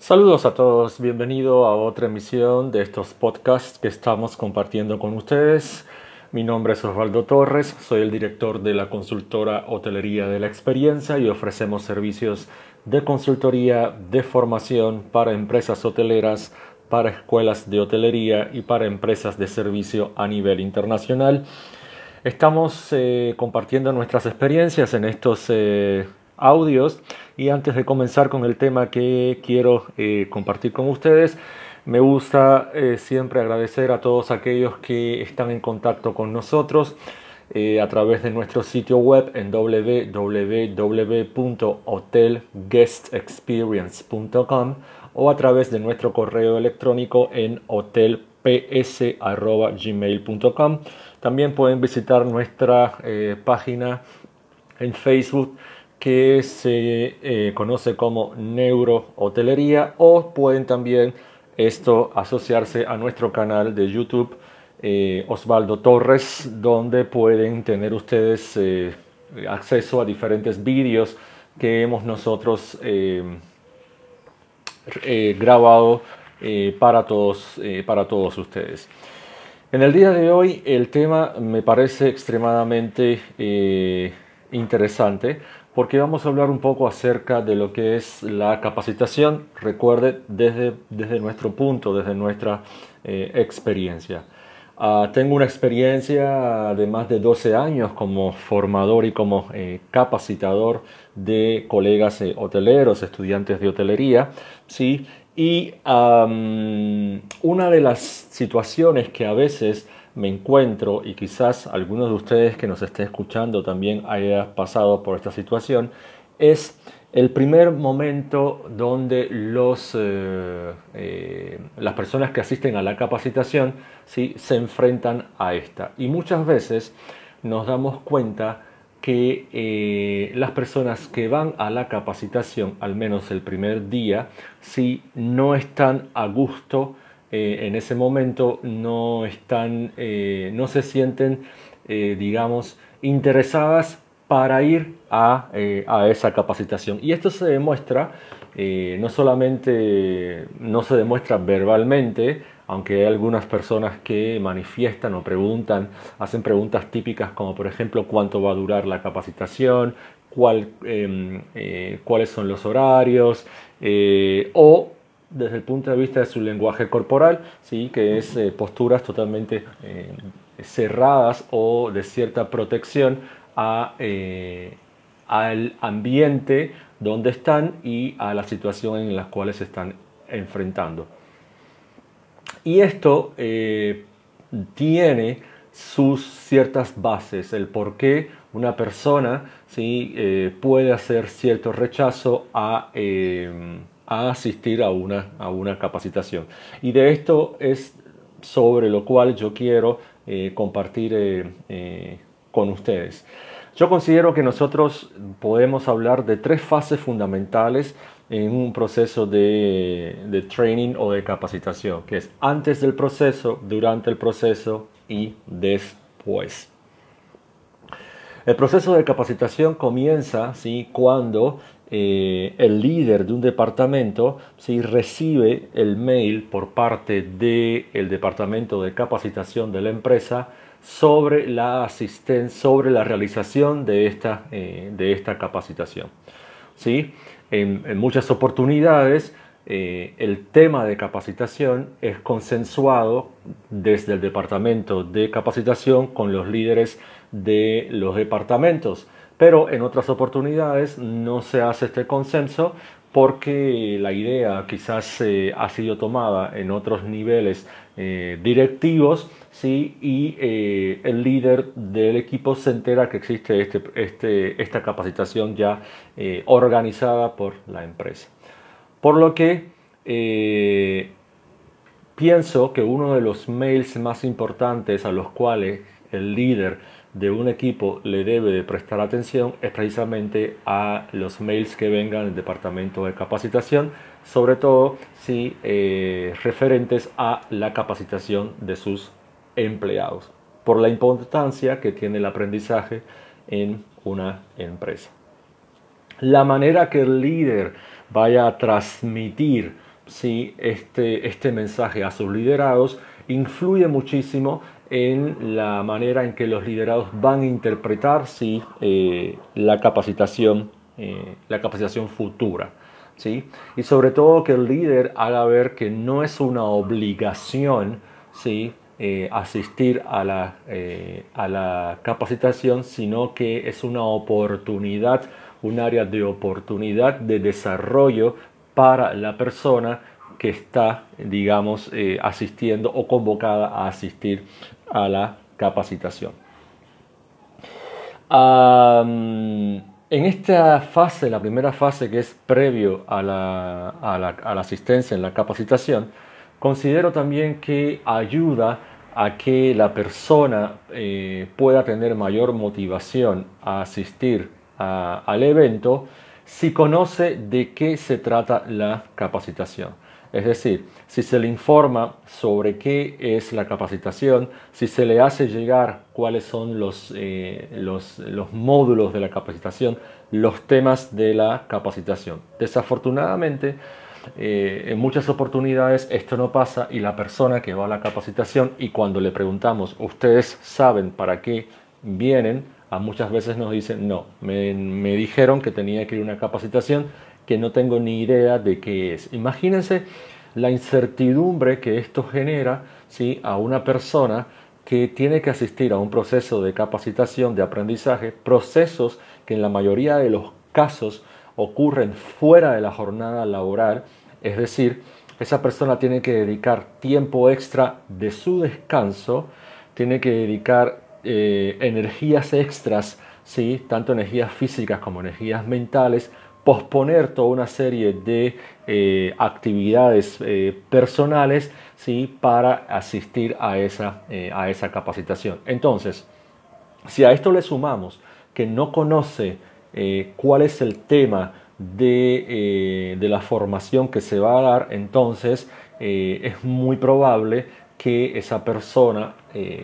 Saludos a todos, bienvenido a otra emisión de estos podcasts que estamos compartiendo con ustedes. Mi nombre es Osvaldo Torres, soy el director de la consultora Hotelería de la Experiencia y ofrecemos servicios de consultoría, de formación para empresas hoteleras, para escuelas de hotelería y para empresas de servicio a nivel internacional. Estamos eh, compartiendo nuestras experiencias en estos eh, audios y antes de comenzar con el tema que quiero eh, compartir con ustedes, me gusta eh, siempre agradecer a todos aquellos que están en contacto con nosotros eh, a través de nuestro sitio web en www.hotelguestexperience.com o a través de nuestro correo electrónico en hotelps.gmail.com. También pueden visitar nuestra página en Facebook que se eh, conoce como neurohotelería o pueden también esto asociarse a nuestro canal de YouTube eh, Osvaldo Torres donde pueden tener ustedes eh, acceso a diferentes vídeos que hemos nosotros grabado para, todos, para todos ustedes. En el día de hoy el tema me parece extremadamente interesante porque vamos a hablar un poco acerca de lo que es la capacitación, recuerde, desde, desde nuestro punto, desde nuestra eh, experiencia. Ah, tengo una experiencia de más de 12 años como formador y como eh, capacitador de colegas eh, hoteleros, estudiantes de hotelería, ¿sí? y una de las situaciones que a veces me encuentro y quizás algunos de ustedes que nos estén escuchando también haya pasado por esta situación, es el primer momento donde los, eh, eh, las personas que asisten a la capacitación ¿sí? se enfrentan a esta. Y muchas veces nos damos cuenta que eh, las personas que van a la capacitación, al menos el primer día, si no están a gusto eh, en ese momento no están, eh, no se sienten, eh, digamos, interesadas para ir a, a, esa capacitación. Y esto se demuestra, no solamente, no se demuestra verbalmente, aunque hay algunas personas que manifiestan o preguntan, hacen preguntas típicas como por ejemplo cuánto va a durar la capacitación, cuál, em, cuáles son los horarios, o desde el punto de vista de su lenguaje corporal, ¿sí? que es eh, posturas totalmente eh, cerradas o de cierta protección a, eh, al ambiente donde están y a la situación en la cual se están enfrentando. Y esto tiene sus ciertas bases, el por qué una persona ¿sí? puede hacer cierto rechazo a a asistir a una, a una capacitación. Y de esto es sobre lo cual yo quiero eh, compartir eh, eh, con ustedes. Yo considero que nosotros podemos hablar de tres fases fundamentales en un proceso de, de, training o de capacitación, que es antes del proceso, durante el proceso y después. El proceso de capacitación comienza ¿sí? cuando eh, el líder de un departamento si recibe el mail por parte del departamento de capacitación de la empresa sobre la asistencia, sobre la realización de esta, eh, de esta capacitación. ¿Sí? En, muchas oportunidades eh, el tema de capacitación es consensuado desde el departamento de capacitación con los líderes de los departamentos pero en otras oportunidades no se hace este consenso porque la idea quizás eh, ha sido tomada en otros niveles eh, directivos ¿sí? y eh, el líder del equipo se entera que existe este, este, esta capacitación ya organizada por la empresa. Por lo que pienso que uno de los mails más importantes a los cuales el líder de un equipo le debe de prestar atención es precisamente a los mails que vengan del departamento de capacitación, sobre todo si eh, referentes a la capacitación de sus empleados, por la importancia que tiene el aprendizaje en una empresa. La manera que el líder vaya a transmitir ¿sí? este, este mensaje a sus liderados influye muchísimo en la manera en que los liderados van a interpretar ¿sí? Eh, la, capacitación, eh, la capacitación futura. ¿sí? Y sobre todo que el líder haga ver que no es una obligación ¿sí? Eh, asistir a la, a la capacitación, sino que es una oportunidad, un área de oportunidad de desarrollo para la persona que está, digamos, asistiendo o convocada a asistir a la capacitación. en esta fase, la primera fase que es previo a la, asistencia en la capacitación, considero también que ayuda a que la persona eh, pueda tener mayor motivación a asistir al evento si conoce de qué se trata la capacitación. Es decir, si se le informa sobre qué es la capacitación, si se le hace llegar cuáles son los, eh, los, módulos de la capacitación, los temas de la capacitación. Desafortunadamente, eh, en muchas oportunidades esto no pasa y la persona que va a la capacitación y cuando le preguntamos, ¿ustedes saben para qué vienen? A muchas veces nos dicen, no, me, me dijeron que tenía que ir a una capacitación que no tengo ni idea de qué es. Imagínense la incertidumbre que esto genera ¿sí? a una persona que tiene que asistir a un proceso de capacitación, de aprendizaje, procesos que en la mayoría de los casos ocurren fuera de la jornada laboral, es decir, esa persona tiene que dedicar tiempo extra de su descanso, tiene que dedicar eh, energías extras, ¿sí? tanto energías físicas como energías mentales, posponer toda una serie de eh, actividades eh, personales ¿sí? para asistir a esa, a esa capacitación. Entonces, si a esto le sumamos que no conoce cuál es el tema de, de, la formación que se va a dar, entonces es muy probable que esa persona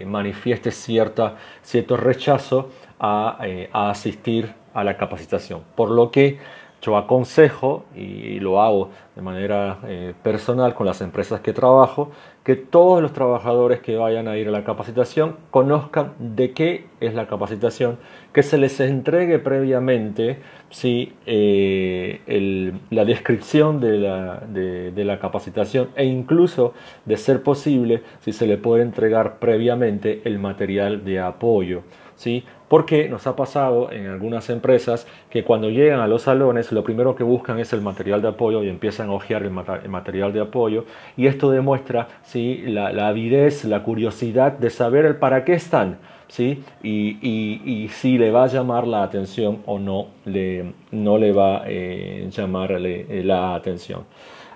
manifieste cierta, cierto rechazo a, a asistir a la capacitación. Por lo que yo aconsejo, y lo hago de manera eh, personal con las empresas que trabajo, que todos los trabajadores que vayan a ir a la capacitación conozcan de qué es la capacitación, que se les entregue previamente eh, la descripción de la, de la capacitación e incluso, de ser posible, si se le puede entregar previamente el material de apoyo. ¿sí? Porque nos ha pasado en algunas empresas que cuando llegan a los salones lo primero que buscan es el material de apoyo y empiezan a hojear el, material de apoyo y esto demuestra ¿sí? la, avidez, la curiosidad de saber el para qué están. ¿sí? Y, si le va a llamar la atención o no le, no le va a eh, llamar la atención.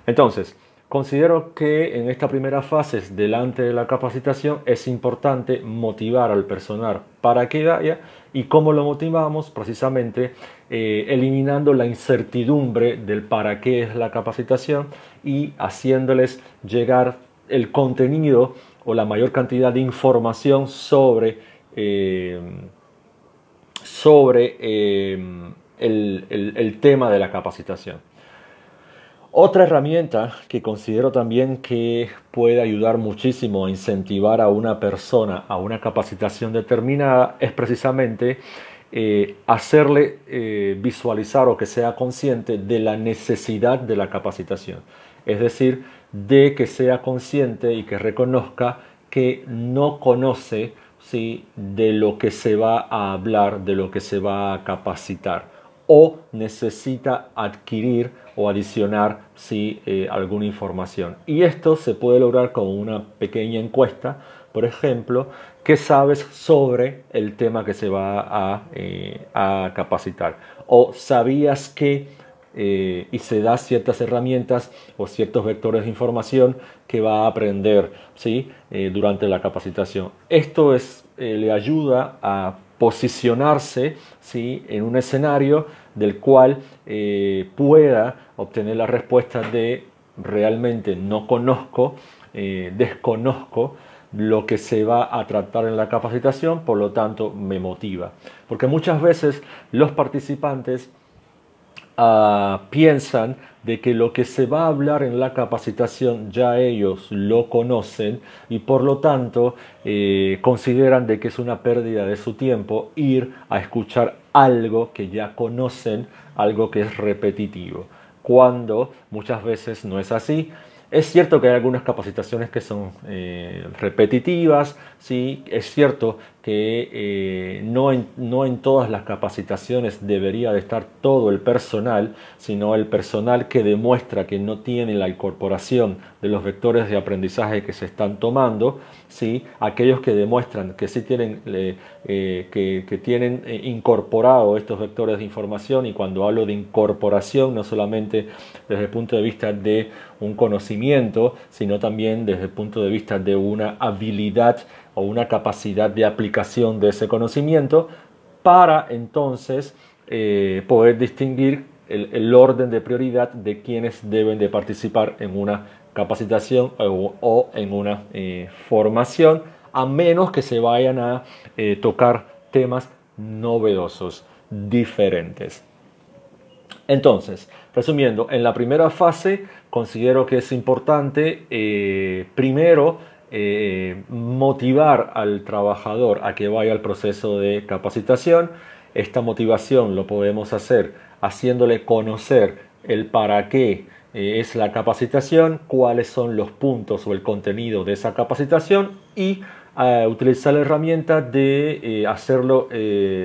Entonces, Considero que en esta primera fase, delante de la capacitación, es importante motivar al personal para que vaya y cómo lo motivamos, precisamente eh, eliminando la incertidumbre del para qué es la capacitación y haciéndoles llegar el contenido o la mayor cantidad de información sobre, eh, sobre eh, el tema de la capacitación. Otra herramienta que considero también que puede ayudar muchísimo a incentivar a una persona a una capacitación determinada es precisamente eh, hacerle eh, visualizar o que sea consciente de la necesidad de la capacitación. Es decir, de que sea consciente y que reconozca que no conoce ¿sí? de lo que se va a hablar, de lo que se va a capacitar o necesita adquirir o adicionar si eh, alguna información. Y esto se puede lograr con una pequeña encuesta, por ejemplo, ¿qué sabes sobre el tema que se va a, eh, capacitar? O sabías que eh, y se da ciertas herramientas o ciertos vectores de información que va a aprender ¿sí? durante la capacitación. Esto es, le ayuda a posicionarse ¿sí? en un escenario del cual eh, pueda obtener la respuesta de realmente no conozco, eh, desconozco lo que se va a tratar en la capacitación, por lo tanto me motiva. Porque muchas veces los participantes ah, piensan de que lo que se va a hablar en la capacitación ya ellos lo conocen y por lo tanto eh, consideran de que es una pérdida de su tiempo ir a escuchar algo que ya conocen, algo que es repetitivo, cuando muchas veces no es así es cierto que hay algunas capacitaciones que son eh, repetitivas, ¿sí? es cierto que eh, no, en, no, en, todas las capacitaciones debería de estar todo el personal, sino el personal que demuestra que no tiene la incorporación de los vectores de aprendizaje que se están tomando, ¿sí? aquellos que demuestran que sí tienen, eh, que, tienen incorporado estos vectores de información y cuando hablo de incorporación no solamente desde el punto de vista de un conocimiento, sino también desde el punto de vista de una habilidad o una capacidad de aplicación de ese conocimiento para entonces eh, poder distinguir el, orden de prioridad de quienes deben de participar en una capacitación o, en una eh, formación, a menos que se vayan a eh, tocar temas novedosos, diferentes. Entonces, resumiendo, en la primera fase considero que es importante eh, primero motivar al trabajador a que vaya al proceso de capacitación. Esta motivación lo podemos hacer haciéndole conocer el para qué eh, es la capacitación, cuáles son los puntos o el contenido de esa capacitación y utilizar la herramienta de hacerlo que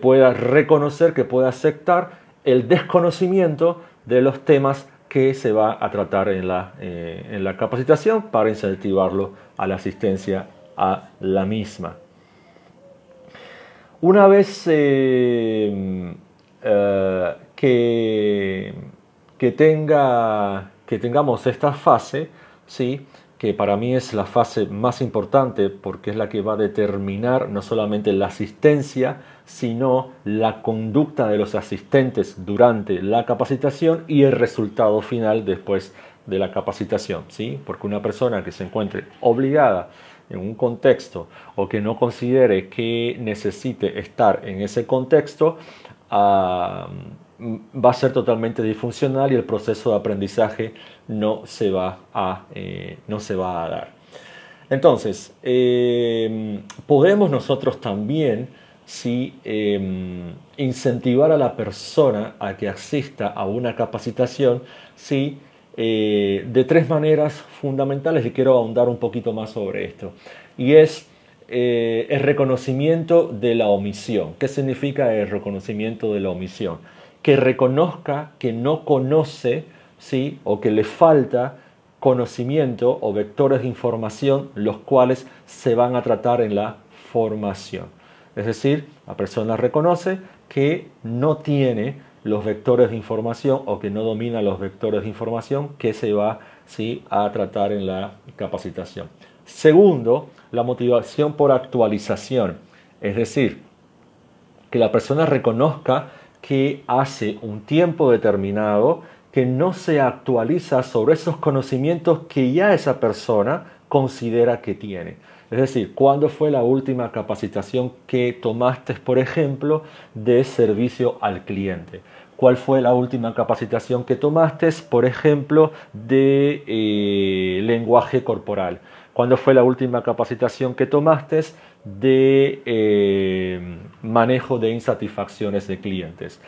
pueda reconocer, que pueda aceptar el desconocimiento de los temas que se va a tratar en la, eh, en la capacitación para incentivarlo a la asistencia a la misma. Una vez eh, eh, que, tenga, que tengamos esta fase, ¿sí? que para mí es la fase más importante porque es la que va a determinar no solamente la asistencia, sino la conducta de los asistentes durante la capacitación y el resultado final después de la capacitación, ¿sí? Porque una persona que se encuentre obligada en un contexto o que no considere que necesite estar en ese contexto, ah, va a ser totalmente disfuncional y el proceso de aprendizaje no se va a, eh, no se va a dar. Entonces, eh, podemos nosotros también si em, incentivar a la persona a que asista a una capacitación, sí, eh, de tres maneras fundamentales y quiero ahondar un poquito más sobre esto. Y es eh, el reconocimiento de la omisión. ¿Qué significa el reconocimiento de la omisión? Que reconozca que no conoce, sí, o que le falta conocimiento o vectores de información los cuales se van a tratar en la formación. Es decir, la persona reconoce que no tiene los vectores de información o que no domina los vectores de información que se va ¿sí? a tratar en la capacitación. Segundo, la motivación por actualización. Es decir, que la persona reconozca que hace un tiempo determinado que no se actualiza sobre esos conocimientos que ya esa persona considera que tiene. Es decir, ¿cuándo fue la última capacitación que tomaste, por ejemplo, de servicio al cliente? ¿Cuál fue la última capacitación que tomaste, por ejemplo, de eh, lenguaje corporal? ¿Cuándo fue la última capacitación que tomaste de eh, manejo de insatisfacciones de clientes?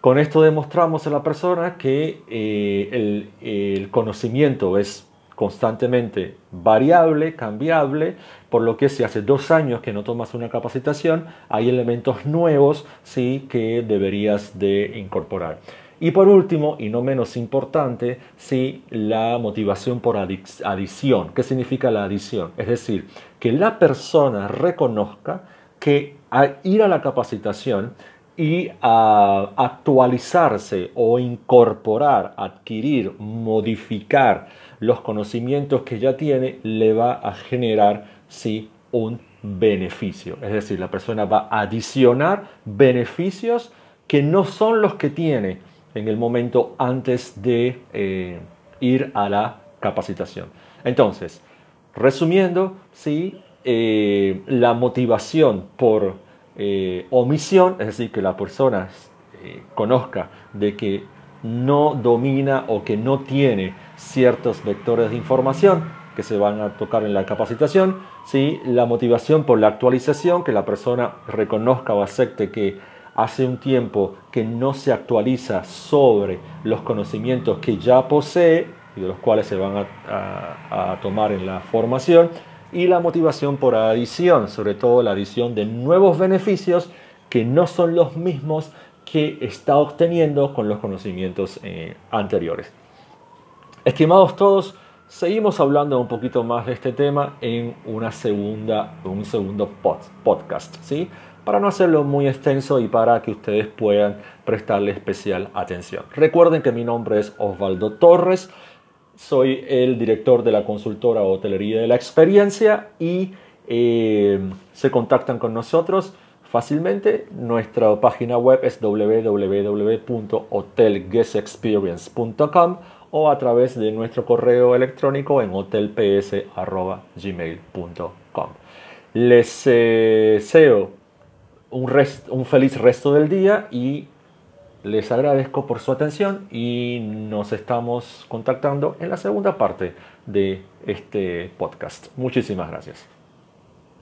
Con esto demostramos a la persona que eh, el conocimiento es constantemente variable, cambiable, por lo que si hace dos años que no tomas una capacitación, hay elementos nuevos sí que deberías de incorporar. Y por último, y no menos importante, sí, la motivación por adición. ¿Qué significa la adición? Es decir, que la persona reconozca que al ir a la capacitación y a actualizarse o incorporar, adquirir, modificar los conocimientos que ya tiene, le va a generar sí un beneficio. Es decir, la persona va a adicionar beneficios que no son los que tiene en el momento antes de eh, ir a la capacitación. Entonces, resumiendo, sí, eh, la motivación por eh, omisión, es decir, que la persona eh, conozca de que no domina o que no tiene ciertos vectores de información que se van a tocar en la capacitación, ¿sí? la motivación por la actualización, que la persona reconozca o acepte que hace un tiempo que no se actualiza sobre los conocimientos que ya posee y de los cuales se van a, a tomar en la formación, y la motivación por adición, sobre todo la adición de nuevos beneficios que no son los mismos que está obteniendo con los conocimientos eh, anteriores. Estimados todos, seguimos hablando un poquito más de este tema en una segunda, un segundo podcast, ¿sí? Para no hacerlo muy extenso y para que ustedes puedan prestarle especial atención. Recuerden que mi nombre es Osvaldo Torres, soy el director de la consultora Hotelería de la Experiencia y eh, se contactan con nosotros fácilmente. Nuestra página web es www.hotelguestexperience.com o a través de nuestro correo electrónico en hotelps.gmail.com. Les eh, deseo un, un feliz resto del día y les agradezco por su atención y nos estamos contactando en la segunda parte de este podcast. Muchísimas gracias.